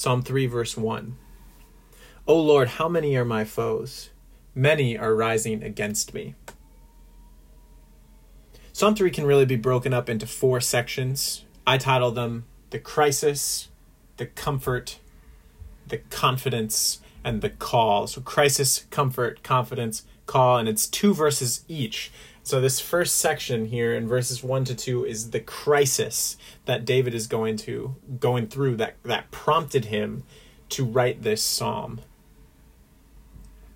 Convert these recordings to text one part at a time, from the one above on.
Psalm 3, verse 1. O Lord, how many are my foes? Many are rising against me. Psalm 3 can really be broken up into four sections. I title them the crisis, the comfort, the confidence, and the call. So, crisis, comfort, confidence, call, and it's two verses each. So, this first section here in verses 1 to 2 is the crisis that David is going to going through that that prompted him to write this psalm.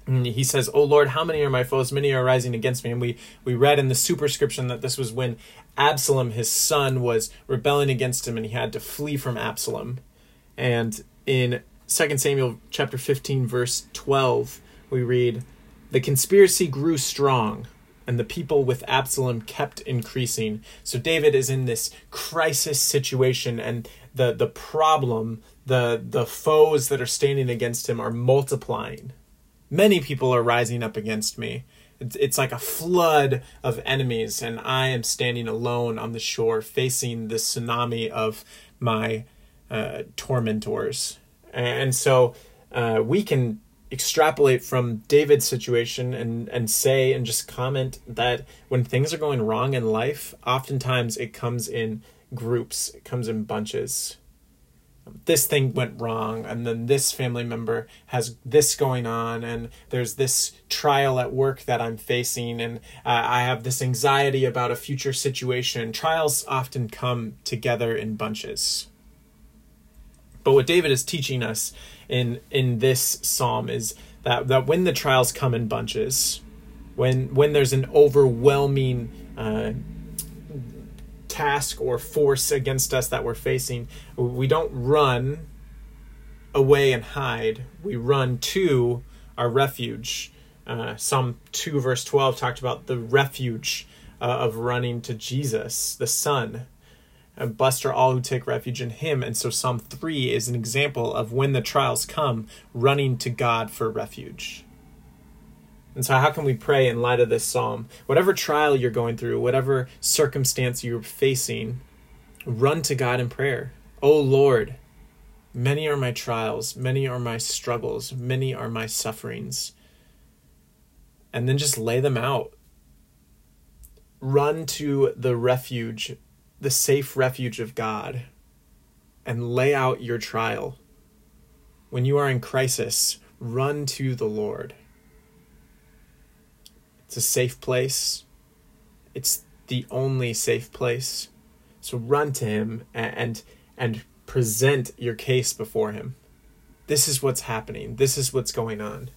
And he says, "Oh Lord, how many are my foes? Many are rising against me." And we we read in the superscription that this was when Absalom, his son, was rebelling against him, and he had to flee from Absalom. And in 2 Samuel chapter 15 verse 12, we read, "The conspiracy grew strong, and the people with Absalom kept increasing." So David is in this crisis situation and the the problem, the the foes that are standing against him are multiplying many people are rising up against me. It's like a flood of enemies, and I am standing alone on the shore facing the tsunami of my uh, tormentors. And so uh, we can extrapolate from David's situation and, and say and just comment that when things are going wrong in life, oftentimes it comes in groups, it comes in bunches. This thing went wrong and then this family member has this going on and there's this trial at work that i'm facing and uh, i have this anxiety about a future situation. Trials often come together in bunches but what david is teaching us in in this psalm is that that when the trials come in bunches when when there's an overwhelming uh, task or force against us that we're facing, we don't run away and hide. We run to our refuge. Uh, Psalm 2, verse 12, talked about the refuge uh, of running to Jesus, the Son. And are all who take refuge in Him. And so Psalm 3 is an example of when the trials come, running to God for refuge. And so, how can we pray in light of this psalm? Whatever trial you're going through, whatever circumstance you're facing, run to God in prayer. Oh Lord, many are my trials, many are my struggles, many are my sufferings. And then just lay them out. Run to the refuge, the safe refuge of God, and lay out your trial. When you are in crisis, run to the Lord. It's a safe place. It's the only safe place. So run to him and and present your case before him. This is what's happening. This is what's going on.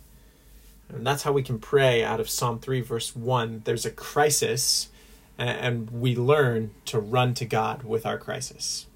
And that's how we can pray out of Psalm 3 verse 1. There's a crisis and we learn to run to God with our crisis.